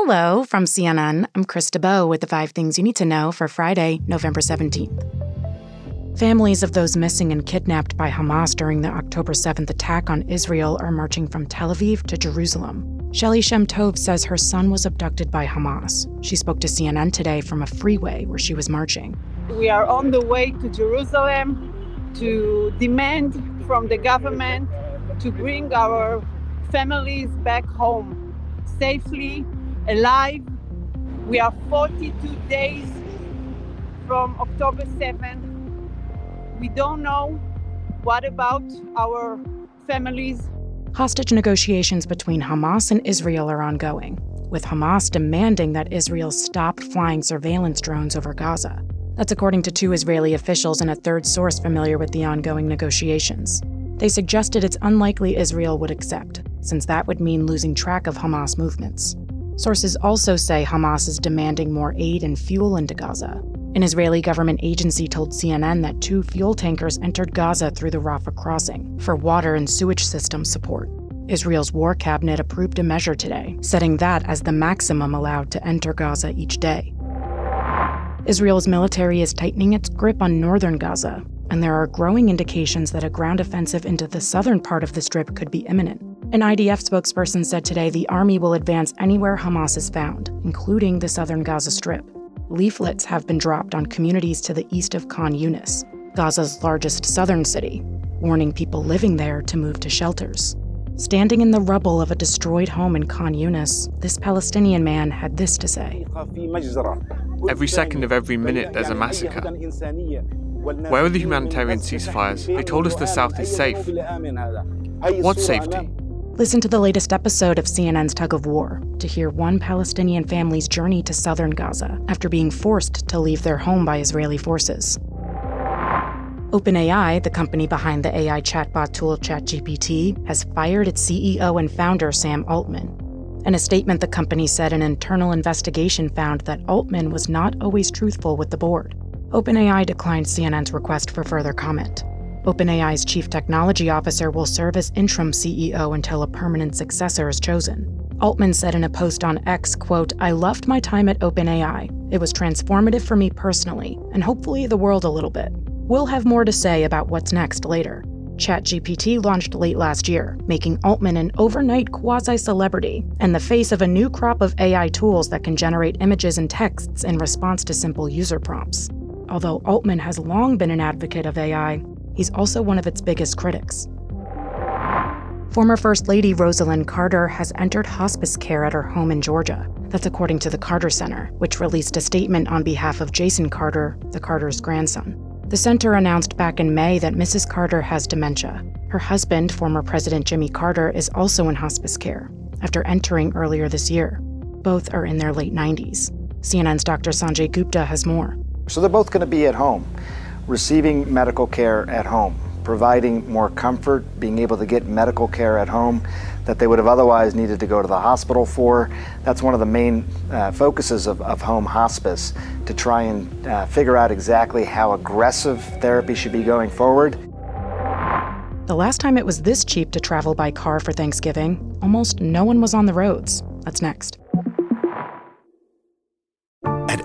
Hello from CNN. I'm Krista Bow with the five things you need to know for Friday, November 17th. Families of those missing and kidnapped by Hamas during the October 7th attack on Israel are marching from Tel Aviv to Jerusalem. Shelly Shem Tov says her son was abducted by Hamas. She spoke to CNN today from a freeway where she was marching. We are on the way to Jerusalem to demand from the government to bring our families back home safely alive. We are 42 days from October 7th. We don't know what about our families. Hostage negotiations between Hamas and Israel are ongoing, with Hamas demanding that Israel stop flying surveillance drones over Gaza. That's according to two Israeli officials and a third source familiar with the ongoing negotiations. They suggested it's unlikely Israel would accept, since that would mean losing track of Hamas movements. Sources also say Hamas is demanding more aid and fuel into Gaza. An Israeli government agency told CNN that two fuel tankers entered Gaza through the Rafah crossing for water and sewage system support. Israel's war cabinet approved a measure today, setting that as the maximum allowed to enter Gaza each day. Israel's military is tightening its grip on northern Gaza, and there are growing indications that a ground offensive into the southern part of the strip could be imminent. An IDF spokesperson said today the army will advance anywhere Hamas is found, including the southern Gaza Strip. Leaflets have been dropped on communities to the east of Khan Yunis, Gaza's largest southern city, warning people living there to move to shelters. Standing in the rubble of a destroyed home in Khan Yunis, this Palestinian man had this to say Every second of every minute, there's a massacre. Where are the humanitarian ceasefires? They told us the South is safe. What safety? Listen to the latest episode of CNN's Tug of War to hear one Palestinian family's journey to southern Gaza after being forced to leave their home by Israeli forces. OpenAI, the company behind the AI chatbot tool ChatGPT, has fired its CEO and founder Sam Altman. In a statement, the company said an internal investigation found that Altman was not always truthful with the board. OpenAI declined CNN's request for further comment. OpenAI's chief technology officer will serve as interim CEO until a permanent successor is chosen. Altman said in a post on X, quote, I loved my time at OpenAI. It was transformative for me personally, and hopefully the world a little bit. We'll have more to say about what's next later. ChatGPT launched late last year, making Altman an overnight quasi celebrity and the face of a new crop of AI tools that can generate images and texts in response to simple user prompts. Although Altman has long been an advocate of AI, he's also one of its biggest critics. Former First Lady Rosalynn Carter has entered hospice care at her home in Georgia. That's according to the Carter Center, which released a statement on behalf of Jason Carter, the Carter's grandson. The center announced back in May that Mrs. Carter has dementia. Her husband, former President Jimmy Carter, is also in hospice care after entering earlier this year. Both are in their late 90s. CNN's Dr. Sanjay Gupta has more. So they're both going to be at home, receiving medical care at home, providing more comfort, being able to get medical care at home that they would have otherwise needed to go to the hospital for. That's one of the main uh, focuses of, of, home hospice to try and uh, figure out exactly how aggressive therapy should be going forward. The last time it was this cheap to travel by car for Thanksgiving, almost no one was on the roads. That's next.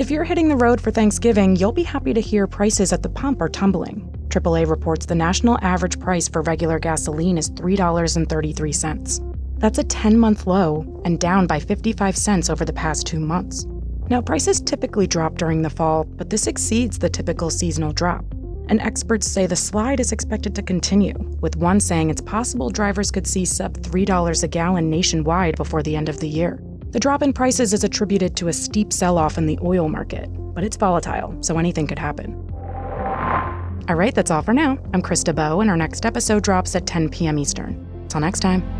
If you're hitting the road for Thanksgiving, you'll be happy to hear prices at the pump are tumbling. AAA reports the national average price for regular gasoline is $3.33. That's a 10 month low and down by 55 cents over the past two months. Now, prices typically drop during the fall, but this exceeds the typical seasonal drop. And experts say the slide is expected to continue, with one saying it's possible drivers could see sub $3 a gallon nationwide before the end of the year. The drop in prices is attributed to a steep sell off in the oil market, but it's volatile, so anything could happen. All right, that's all for now. I'm Krista Bow, and our next episode drops at 10 p.m. Eastern. Till next time.